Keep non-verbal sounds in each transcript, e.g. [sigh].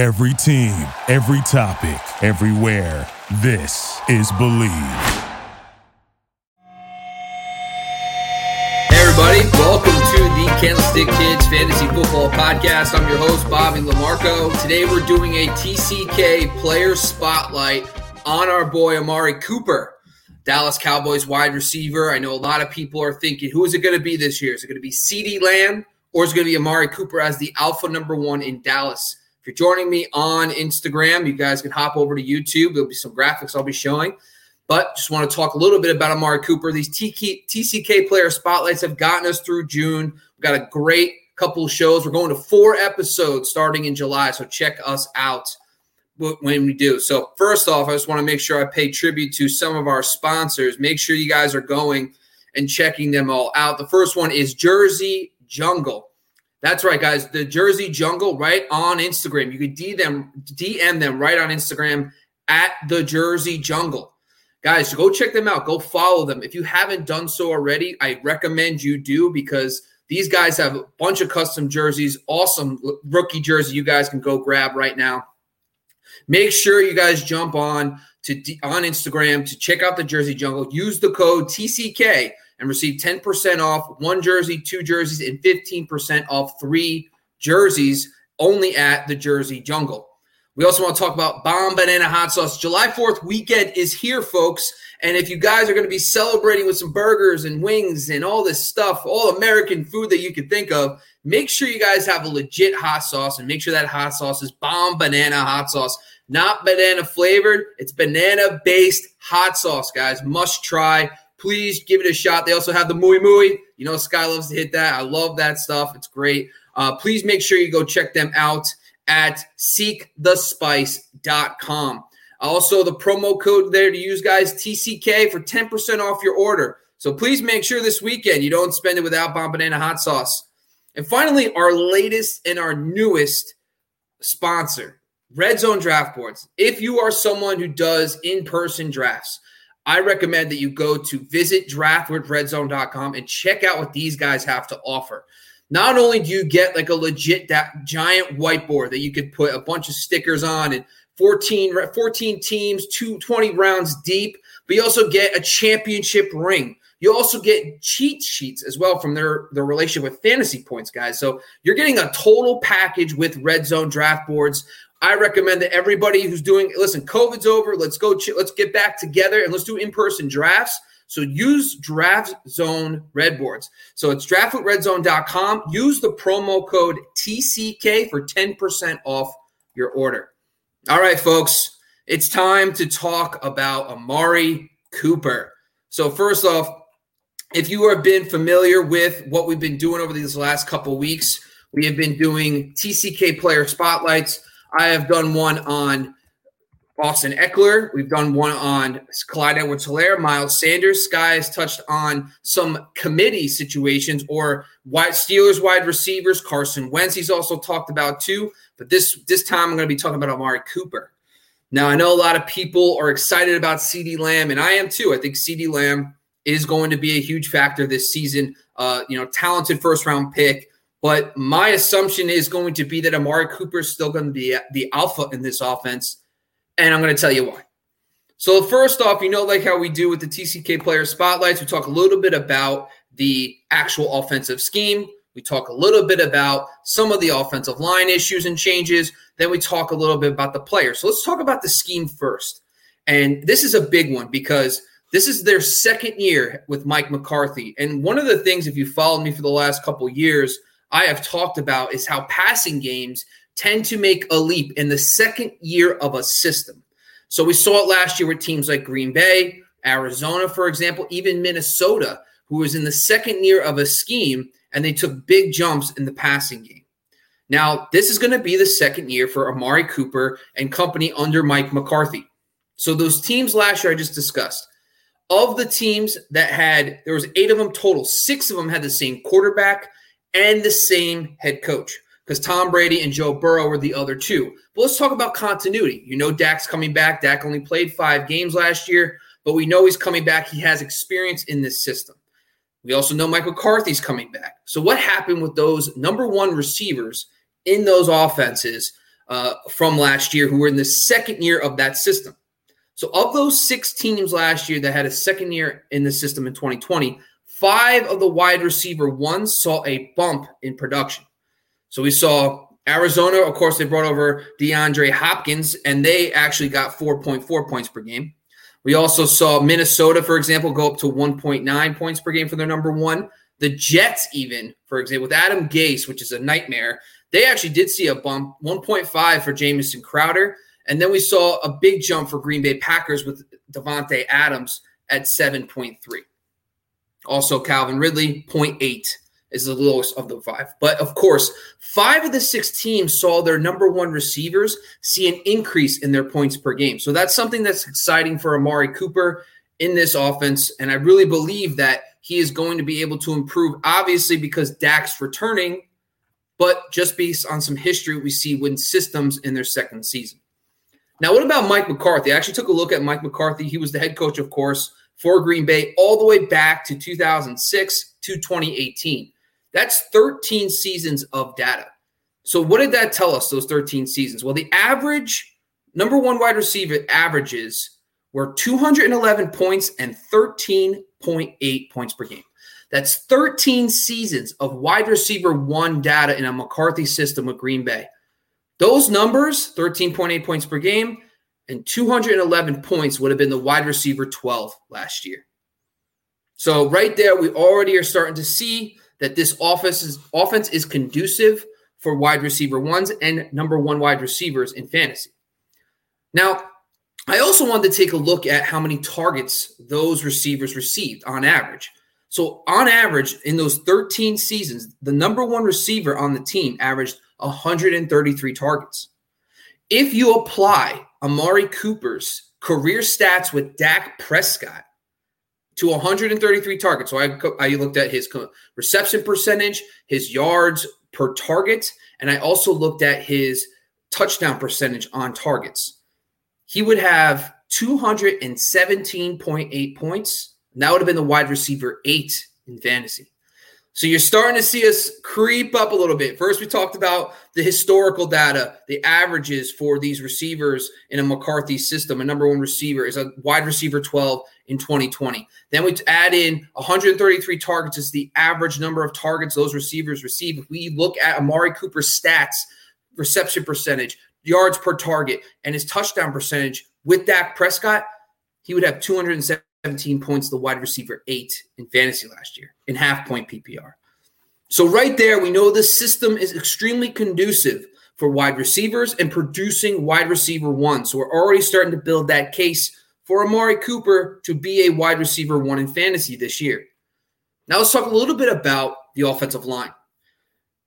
Every team, every topic, everywhere. This is Bleav. Hey everybody, welcome to the Candlestick Kids Fantasy Football Podcast. I'm your host, Bobby LaMarco. Today we're doing a TCK player spotlight on our boy Amari Cooper, Dallas Cowboys wide receiver. I know a lot of people are thinking, who is it going to be this year? Is it going to be CeeDee Lamb or is it going to be Amari Cooper as the alpha number one in Dallas? You're joining me on Instagram, you guys can hop over to YouTube. There'll be some graphics I'll be showing. But just want to talk a little bit about Amari Cooper. These TCK player spotlights have gotten us through June. We've got a great couple of shows. We're going to four episodes starting in July. So check us out when we do. So, first off, I just want to make sure I pay tribute to some of our sponsors. Make sure you guys are going and checking them all out. The first one is Jersey Jungle. That's right, guys. The Jersey Jungle, right on Instagram. You could DM them, DM them right on Instagram at the Jersey Jungle. Guys, go check them out. Go follow them. If you haven't done so already, I recommend you do because these guys have a bunch of custom jerseys, awesome rookie jersey you guys can go grab right now. Make sure you guys jump on to on Instagram to check out the Jersey Jungle. Use the code TCK and receive 10% off one jersey, two jerseys, and 15% off three jerseys only at the Jersey Jungle. We also want to talk about Bombanana Hot Sauce. July 4th weekend is here, folks. And if you guys are going to be celebrating with some burgers and wings and all this stuff, all American food that you can think of, make sure you guys have a legit hot sauce and make sure that hot sauce is Bombanana Hot Sauce. Not banana flavored, it's banana based hot sauce, guys. Must try please give it a shot. They also have the Muy Muy. You know, Sky loves to hit that. I love that stuff. It's great. Uh, please make sure you go check them out at seekthespice.com. Also, the promo code there to use, guys, TCK for 10% off your order. So please make sure this weekend you don't spend it without Bombanana Hot Sauce. And finally, our latest and our newest sponsor, Red Zone Draft Boards. If you are someone who does in person drafts, I recommend that you go to visit draftwithredzone.com and check out what these guys have to offer. Not only do you get like a legit that giant whiteboard that you could put a bunch of stickers on and 14, 14 teams, 220 rounds deep, but you also get a championship ring. You also get cheat sheets as well from their, their relationship with fantasy points, guys. So you're getting a total package with Red Zone draft boards. I recommend that everybody who's doing listen, COVID's over. Let's go. Let's get back together and let's do in person drafts. So use Draft Zone Red Boards. So it's draftwithredzone.com. Use the promo code TCK for 10% off your order. All right, folks, it's time to talk about Amari Cooper. So first off, if you have been familiar with what we've been doing over these last couple weeks, we have been doing TCK player spotlights. I have done one on Austin Ekeler. We've done one on Clyde Edwards Helaire, Miles Sanders. Sky has touched on some committee situations or wide Steelers wide receivers. Carson Wentz, he's also talked about too. But this this time I'm going to be talking about Amari Cooper. Now I know a lot of people are excited about CeeDee Lamb, and I am too. I think CeeDee Lamb is going to be a huge factor this season. Uh, you know, talented first round pick. But my assumption is going to be that Amari Cooper is still going to be the alpha in this offense. And I'm going to tell you why. So, first off, you know, like how we do with the TCK player spotlights, we talk a little bit about the actual offensive scheme. We talk a little bit about some of the offensive line issues and changes. Then we talk a little bit about the player. So, let's talk about the scheme first. And this is a big one because this is their second year with Mike McCarthy. And one of the things, if you followed me for the last couple years, I have talked about is how passing games tend to make a leap in the second year of a system. So we saw it last year with teams like Green Bay, Arizona, for example, even Minnesota, who was in the second year of a scheme and they took big jumps in the passing game. Now, this is going to be the second year for Amari Cooper and company under Mike McCarthy. So those teams last year I just discussed, of the teams that had there was 8 of them total, 6 of them had the same quarterback, and the same head coach because Tom Brady and Joe Burrow were the other two. But let's talk about continuity. You know, Dak's coming back. Dak only played five games last year, but we know he's coming back. He has experience in this system. We also know Mike McCarthy's coming back. So, what happened with those number one receivers in those offenses uh, from last year who were in the second year of that system. So, of those six teams last year that had a second year in the system in 2020, five of the wide receiver ones saw a bump in production. So, we saw Arizona, of course, they brought over DeAndre Hopkins, and they actually got 4.4 points per game. We also saw Minnesota, for example, go up to 1.9 points per game for their number one. The Jets, even, for example, with Adam Gase, which is a nightmare, they actually did see a bump 1.5 for Jamison Crowder. And then we saw a big jump for Green Bay Packers with Davante Adams at 7.3. Also, Calvin Ridley, 0.8 is the lowest of the five. But of course, five of the six teams saw their number one receivers see an increase in their points per game. So that's something that's exciting for Amari Cooper in this offense. And I really believe that he is going to be able to improve, obviously, because Dak's returning, but just based on some history we see when systems in their second season. Now, what about Mike McCarthy? I actually took a look at Mike McCarthy. He was the head coach, of course, for Green Bay all the way back to 2006 to 2018. That's 13 seasons of data. So, what did that tell us, those 13 seasons? Well, the average number one wide receiver averages were 211 points and 13.8 points per game. That's 13 seasons of wide receiver one data in a McCarthy system with Green Bay. Those numbers, 13.8 points per game and 211 points, would have been the wide receiver 12 last year. So, right there, we already are starting to see that this offense is, offense is conducive for wide receiver ones and number one wide receivers in fantasy. Now, I also wanted to take a look at how many targets those receivers received on average. So, on average, in those 13 seasons, the number one receiver on the team averaged 133 targets. If you apply Amari Cooper's career stats with Dak Prescott to 133 targets. So I, I looked at his reception percentage, his yards per target, and I also looked at his touchdown percentage on targets. He would have 217.8 points. And that would have been the wide receiver eight in fantasy. So you're starting to see us creep up a little bit. First, we talked about the historical data, the averages for these receivers in a McCarthy system. A number one receiver is a wide receiver 12 in 2020. Then we add in 133 targets is the average number of targets those receivers receive. If we look at Amari Cooper's stats, reception percentage, yards per target, and his touchdown percentage with Dak Prescott, he would have 207 17 points, the wide receiver eight in fantasy last year in half point PPR. So, right there, we know this system is extremely conducive for wide receivers and producing wide receiver one. So, we're already starting to build that case for Amari Cooper to be a wide receiver one in fantasy this year. Now, let's talk a little bit about the offensive line.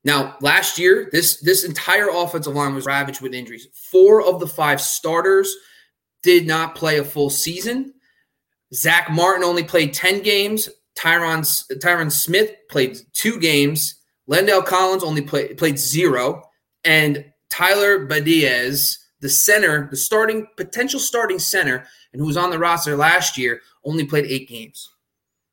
Now, last year, this, this entire offensive line was ravaged with injuries. Four of the five starters did not play a full season. Zack Martin only played 10 games. Tyron, Tyron Smith played two games. La'el Collins only play, played zero. And Tyler Biadasz, the center, the starting potential starting center, and who was on the roster last year, only played eight games.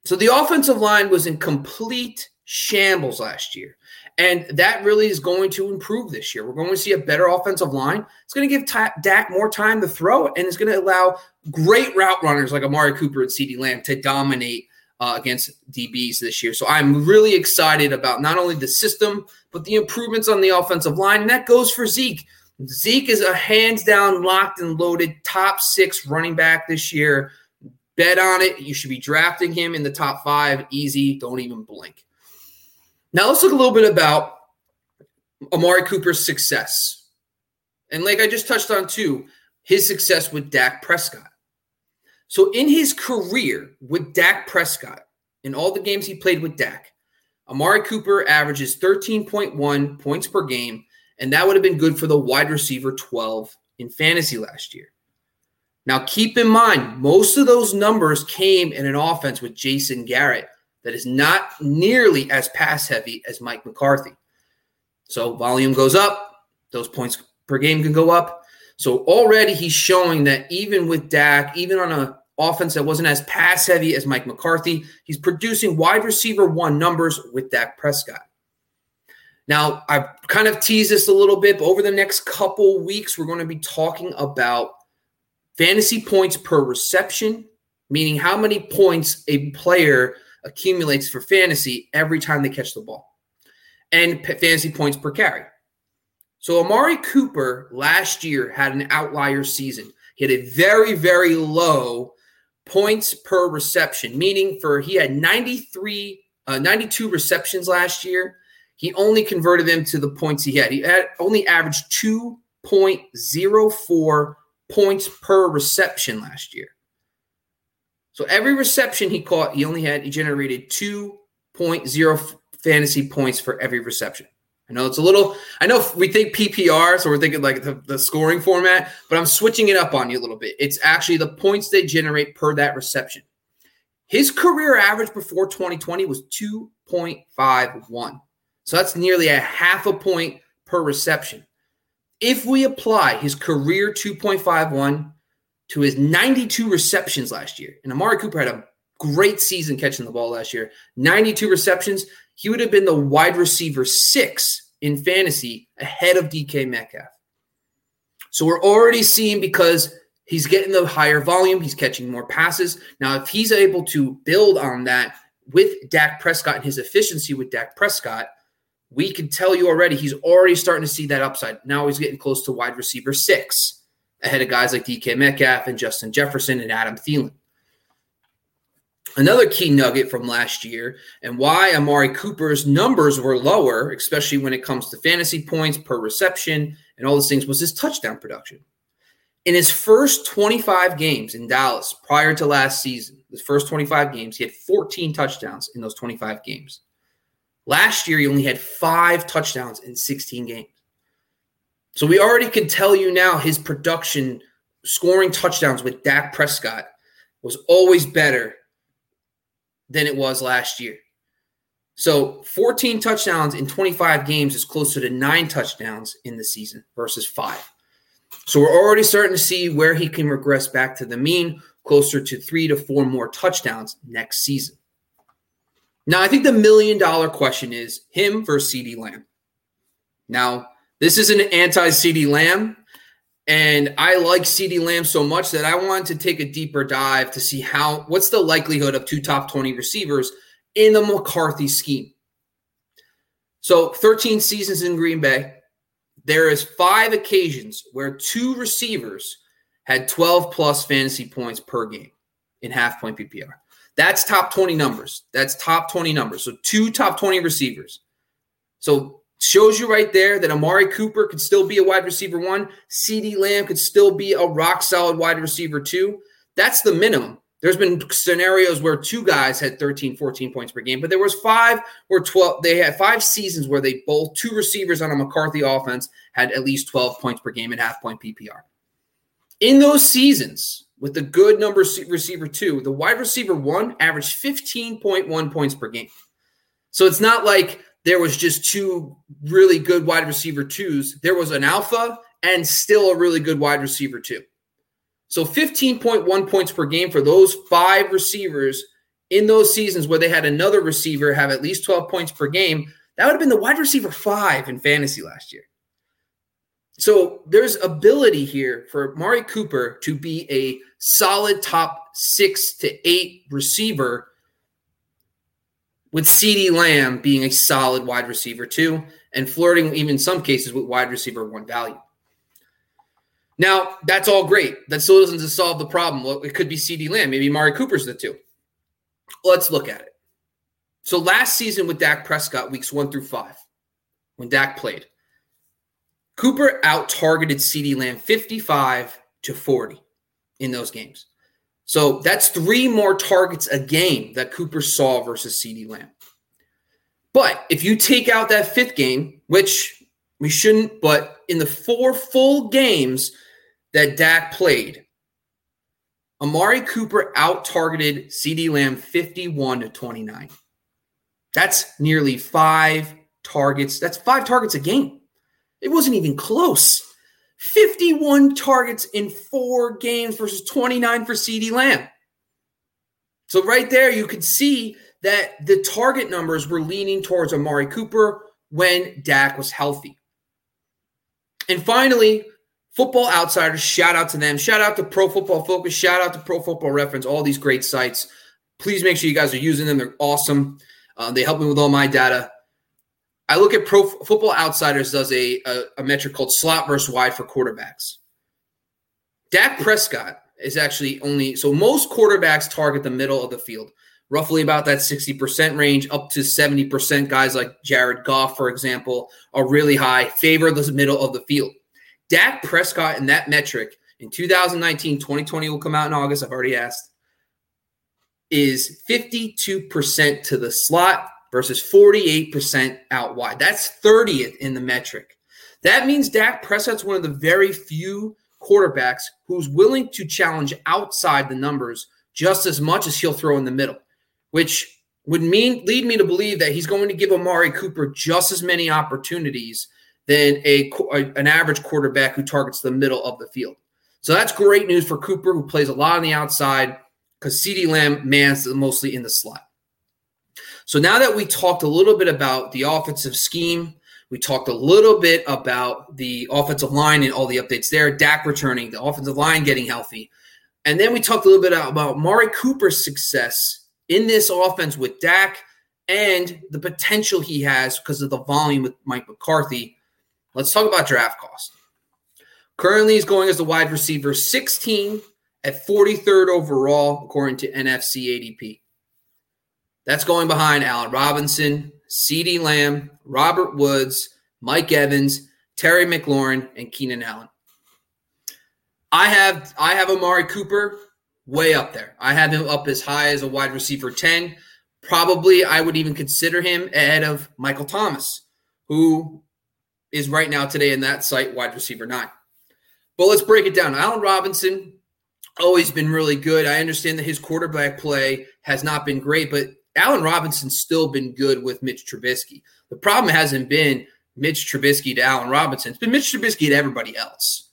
So the offensive line was in complete shambles last year. And that really is going to improve this year. We're going to see a better offensive line. It's going to give Dak more time to throw, and it's going to allow great route runners like Amari Cooper and CeeDee Lamb to dominate uh, against DBs this year. So I'm really excited about not only the system, but the improvements on the offensive line. And that goes for Zeke. Zeke is a hands down, locked and loaded top six running back this year. Bet on it. You should be drafting him in the top five. Easy. Don't even blink. Now let's look a little bit about Amari Cooper's success. And like I just touched on too, his success with Dak Prescott. So in his career with Dak Prescott, in all the games he played with Dak, Amari Cooper averages 13.1 points per game, and that would have been good for the wide receiver 12 in fantasy last year. Now, keep in mind, most of those numbers came in an offense with Jason Garrett, that is not nearly as pass heavy as Mike McCarthy. So volume goes up, those points per game can go up. So already he's showing that even with Dak, even on an offense that wasn't as pass heavy as Mike McCarthy, he's producing wide receiver one numbers with Dak Prescott. Now, I've kind of teased this a little bit, but over the next couple weeks, we're going to be talking about fantasy points per reception, meaning how many points a player accumulates for fantasy every time they catch the ball, and fantasy points per carry. So, Amari Cooper last year had an outlier season. He had a very, very low points per reception, meaning for he had 93, uh, 92 receptions last year he only converted them to the points he had. He had only averaged 2.04 points per reception last year. So every reception he caught, he only had, he generated 2.0 fantasy points for every reception. I know it's a little, I know we think PPR, so we're thinking like the, the scoring format, but I'm switching it up on you a little bit. It's actually the points they generate per that reception. His career average before 2020 was 2.51. So that's nearly a half a point per reception. If we apply his career 2.51 to his 92 receptions last year, and Amari Cooper had a great season catching the ball last year, 92 receptions, he would have been the wide receiver six in fantasy ahead of DK Metcalf. So we're already seeing because he's getting the higher volume, he's catching more passes. Now, if he's able to build on that with Dak Prescott and his efficiency with Dak Prescott, we can tell you already he's already starting to see that upside. Now he's getting close to wide receiver six, ahead of guys like DK Metcalf and Justin Jefferson and Adam Thielen. Another key nugget from last year and why Amari Cooper's numbers were lower, especially when it comes to fantasy points per reception and all those things, was his touchdown production. In his first 25 games in Dallas prior to last season, his first 25 games, he had 14 touchdowns in those 25 games. Last year, he only had five touchdowns in 16 games. So we already can tell you now his production scoring touchdowns with Dak Prescott was always better than it was last year. So 14 touchdowns in 25 games is closer to nine touchdowns in the season versus five. So we're already starting to see where he can regress back to the mean, closer to three to four more touchdowns next season. Now, I think the million dollar question is him versus CeeDee Lamb. Now, this is an anti CeeDee Lamb, and I like CeeDee Lamb so much that I wanted to take a deeper dive to see how what's the likelihood of two top 20 receivers in the McCarthy scheme. So, 13 seasons in Green Bay, there is five occasions where two receivers had 12 plus fantasy points per game in half point PPR. That's top 20 numbers. That's top 20 numbers. So two top 20 receivers. So shows you right there that Amari Cooper could still be a wide receiver one. CeeDee Lamb could still be a rock solid wide receiver two. That's the minimum. There's been scenarios where two guys had 13, 14 points per game, but there was five where 12, they had five seasons where they both, two receivers on a McCarthy offense had at least 12 points per game and half point PPR. In those seasons, with the good number receiver two, the wide receiver one averaged 15.1 points per game. So it's not like there was just two really good wide receiver twos. There was an alpha and still a really good wide receiver two. So 15.1 points per game for those five receivers in those seasons where they had another receiver have at least 12 points per game. That would have been the wide receiver five in fantasy last year. So there's ability here for Mari Cooper to be a solid top six to eight receiver, with CeeDee Lamb being a solid wide receiver too, and flirting even in some cases with wide receiver one value. Now, that's all great. That still doesn't solve the problem. Well, it could be CeeDee Lamb. Maybe Mari Cooper's the two. Let's look at it. So last season with Dak Prescott, weeks one through five, when Dak played, Cooper out targeted CeeDee Lamb 55 to 40 in those games. So that's three more targets a game that Cooper saw versus CeeDee Lamb. But if you take out that fifth game, which we shouldn't, but in the four full games that Dak played, Amari Cooper out targeted CeeDee Lamb 51 to 29. That's nearly five targets. That's five targets a game. It wasn't even close. 51 targets in four games versus 29 for CeeDee Lamb. So, right there, you could see that the target numbers were leaning towards Amari Cooper when Dak was healthy. And finally, Football Outsiders, shout out to them. Shout out to Pro Football Focus. Shout out to Pro Football Reference, all these great sites. Please make sure you guys are using them. They're awesome. Uh, they help me with all my data. I look at Pro Football Outsiders does a, a, a metric called slot versus wide for quarterbacks. Dak Prescott is actually only so most quarterbacks target the middle of the field, roughly about that 60% range, up to 70%. Guys like Jared Goff, for example, are really high, favor the middle of the field. Dak Prescott in that metric in 2019, 2020 will come out in August. I've already asked. Is 52% to the slot versus 48% out wide. That's 30th in the metric. That means Dak Prescott's one of the very few quarterbacks who's willing to challenge outside the numbers just as much as he'll throw in the middle, which would mean lead me to believe that he's going to give Amari Cooper just as many opportunities than a, an average quarterback who targets the middle of the field. So that's great news for Cooper, who plays a lot on the outside, because CeeDee Lamb mans mostly in the slot. So now that we talked a little bit about the offensive scheme, we talked a little bit about the offensive line and all the updates there, Dak returning, the offensive line getting healthy. And then we talked a little bit about Mari Cooper's success in this offense with Dak and the potential he has because of the volume with Mike McCarthy. Let's talk about draft cost. Currently, he's going as the wide receiver 16 at 43rd overall, according to NFC ADP. That's going behind Allen Robinson, CeeDee Lamb, Robert Woods, Mike Evans, Terry McLaurin, and Keenan Allen. I have I have Amari Cooper way up there. I have him up as high as a wide receiver 10. Probably I would even consider him ahead of Michael Thomas, who is right now today in that site wide receiver 9. But let's break it down. Allen Robinson always been really good. I understand that his quarterback play has not been great, but Allen Robinson's still been good with Mitch Trubisky. The problem hasn't been Mitch Trubisky to Allen Robinson. It's been Mitch Trubisky to everybody else.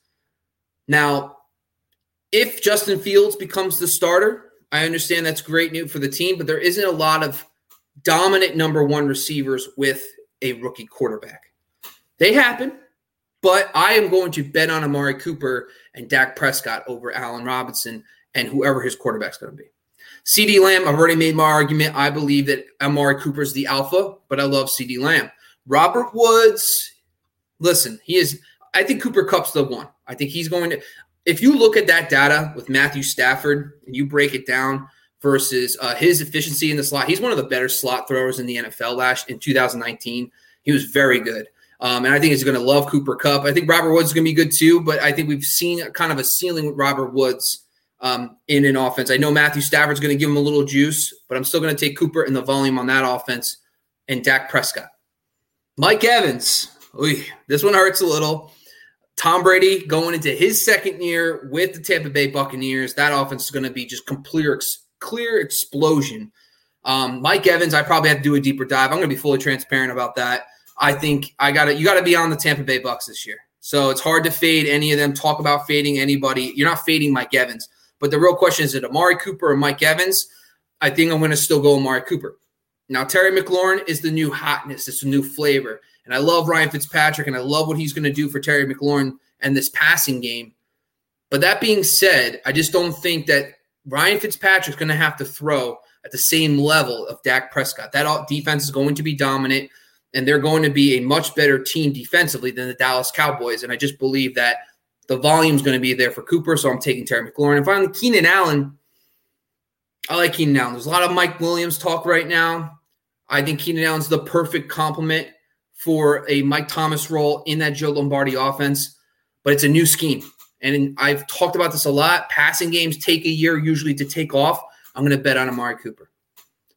Now, if Justin Fields becomes the starter, I understand that's great news for the team, but there isn't a lot of dominant number one receivers with a rookie quarterback. They happen, but I am going to bet on Amari Cooper and Dak Prescott over Allen Robinson and whoever his quarterback's going to be. CeeDee Lamb, I've already made my argument. I believe that Amari Cooper is the alpha, but I love CeeDee Lamb. Robert Woods, listen, he is. I think Cooper Kupp's the one. I think he's going to. If you look at that data with Matthew Stafford and you break it down versus uh, his efficiency in the slot, he's one of the better slot throwers in the NFL last in 2019. He was very good. Um, and I think he's going to love Cooper Cup. I think Robert Woods is going to be good too, but I think we've seen kind of a ceiling with Robert Woods um, in an offense. I know Matthew Stafford's going to give him a little juice, but I'm still going to take Cooper and the volume on that offense and Dak Prescott. Mike Evans. Oy, this one hurts a little. Tom Brady going into his second year with the Tampa Bay Buccaneers. That offense is going to be just complete clear explosion. Um, Mike Evans, I probably have to do a deeper dive. I'm going to be fully transparent about that. I think I got to you got to be on the Tampa Bay Bucks this year. So it's hard to fade any of them. Talk about fading anybody. You're not fading Mike Evans. But the real question is: Is it Amari Cooper or Mike Evans? I think I'm going to still go Amari Cooper. Now Terry McLaurin is the new hotness. It's a new flavor, and I love Ryan Fitzpatrick, and I love what he's going to do for Terry McLaurin and this passing game. But that being said, I just don't think that Ryan Fitzpatrick's going to have to throw at the same level of Dak Prescott. That defense is going to be dominant, and they're going to be a much better team defensively than the Dallas Cowboys. And I just believe that the volume is going to be there for Cooper, so I'm taking Terry McLaurin. And finally, Keenan Allen. I like Keenan Allen. There's a lot of Mike Williams talk right now. I think Keenan Allen's the perfect complement for a Mike Thomas role in that Joe Lombardi offense, but it's a new scheme. And I've talked about this a lot. Passing games take a year usually to take off. I'm going to bet on Amari Cooper.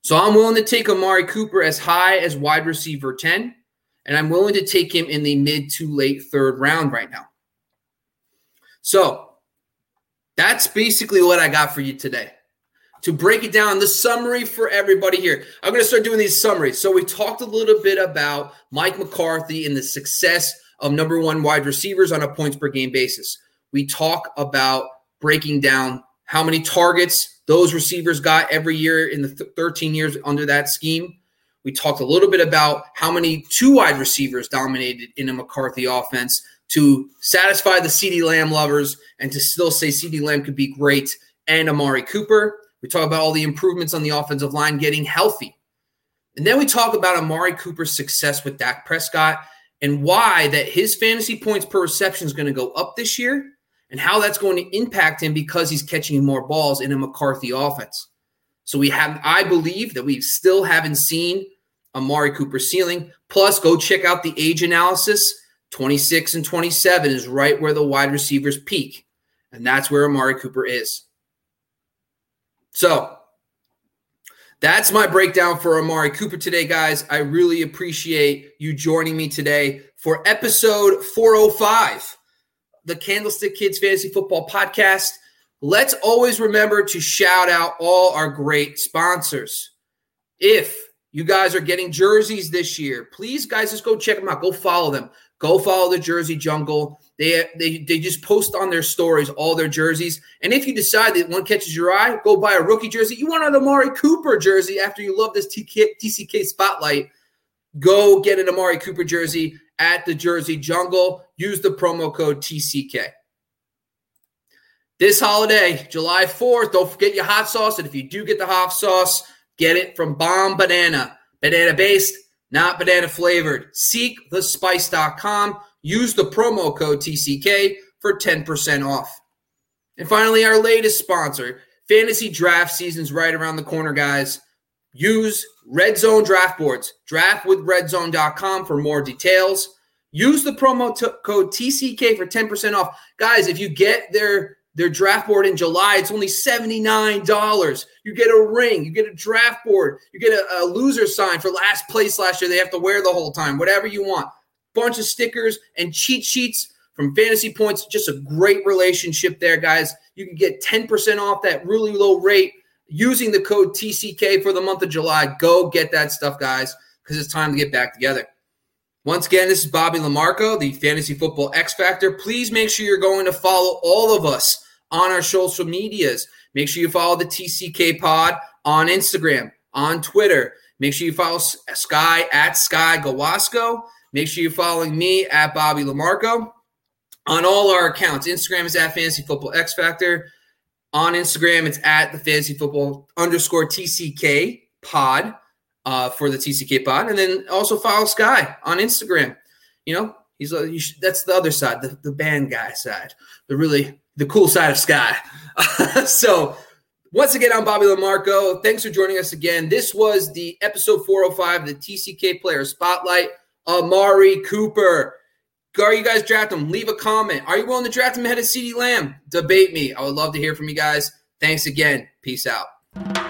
So I'm willing to take Amari Cooper as high as wide receiver 10, and I'm willing to take him in the mid to late third round right now. So that's basically what I got for you today. To break it down, the summary for everybody here. I'm going to start doing these summaries. So we talked a little bit about Mike McCarthy and the success of number one wide receivers on a points per game basis. We talk about breaking down how many targets those receivers got every year in the th- 13 years under that scheme. We talked a little bit about how many two wide receivers dominated in a McCarthy offense to satisfy the CeeDee Lamb lovers and to still say CeeDee Lamb could be great and Amari Cooper. We talk about all the improvements on the offensive line getting healthy. And then we talk about Amari Cooper's success with Dak Prescott and why that his fantasy points per reception is going to go up this year and how that's going to impact him because he's catching more balls in a McCarthy offense. So we have, I believe that we still haven't seen Amari Cooper ceiling. Plus, go check out the age analysis. 26 and 27 is right where the wide receivers peak. And that's where Amari Cooper is. So that's my breakdown for Amari Cooper today, guys. I really appreciate you joining me today for episode 405, the Candlestick Kids Fantasy Football Podcast. Let's always remember to shout out all our great sponsors. If you guys are getting jerseys this year, please, guys, just go check them out. Go follow them. Go follow the Jersey Jungle. They, they they just post on their stories all their jerseys. And if you decide that one catches your eye, go buy a rookie jersey. You want an Amari Cooper jersey after you love this TCK spotlight. Go get an Amari Cooper jersey at the Jersey Jungle. Use the promo code TCK. This holiday, July 4th, don't forget your hot sauce. And if you do get the hot sauce, get it from Bombanana. Banana based, not banana flavored. Seekthespice.com. Use the promo code TCK for 10% off. And finally, our latest sponsor, fantasy draft season's right around the corner, guys. Use Red Zone Draft Boards. Draft with redzone.com for more details. Use the promo t- code TCK for 10% off. Guys, if you get their their draft board in July, it's only $79. You get a ring, you get a draft board, you get a, a loser sign for last place last year. They have to wear the whole time, whatever you want. Bunch of stickers and cheat sheets from Fantasy Points. Just a great relationship there, guys. You can get 10% off that really low rate using the code TCK for the month of July. Go get that stuff, guys, because it's time to get back together. Once again, this is Bobby LaMarco, the Fantasy Football X Factor. Please make sure you're going to follow all of us on our social medias. Make sure you follow the TCK Pod on Instagram, on Twitter. Make sure you follow Sky at Sky Guasco. Make sure you're following me at Bobby LaMarco on all our accounts. Instagram is at Fantasy Football X Factor. On Instagram, it's at the Fantasy Football underscore TCK Pod uh, for the TCK pod, and then also follow Sky on Instagram. You know, he's a, should, that's the other side, the, the band guy side, the really the cool side of Sky. [laughs] so once again, I'm Bobby LaMarco. Thanks for joining us again. This was the episode 405, the TCK Player Spotlight. Amari Cooper. Are you guys draft him? Leave a comment. Are you willing to draft him ahead of CeeDee Lamb? Debate me. I would love to hear from you guys. Thanks again. Peace out.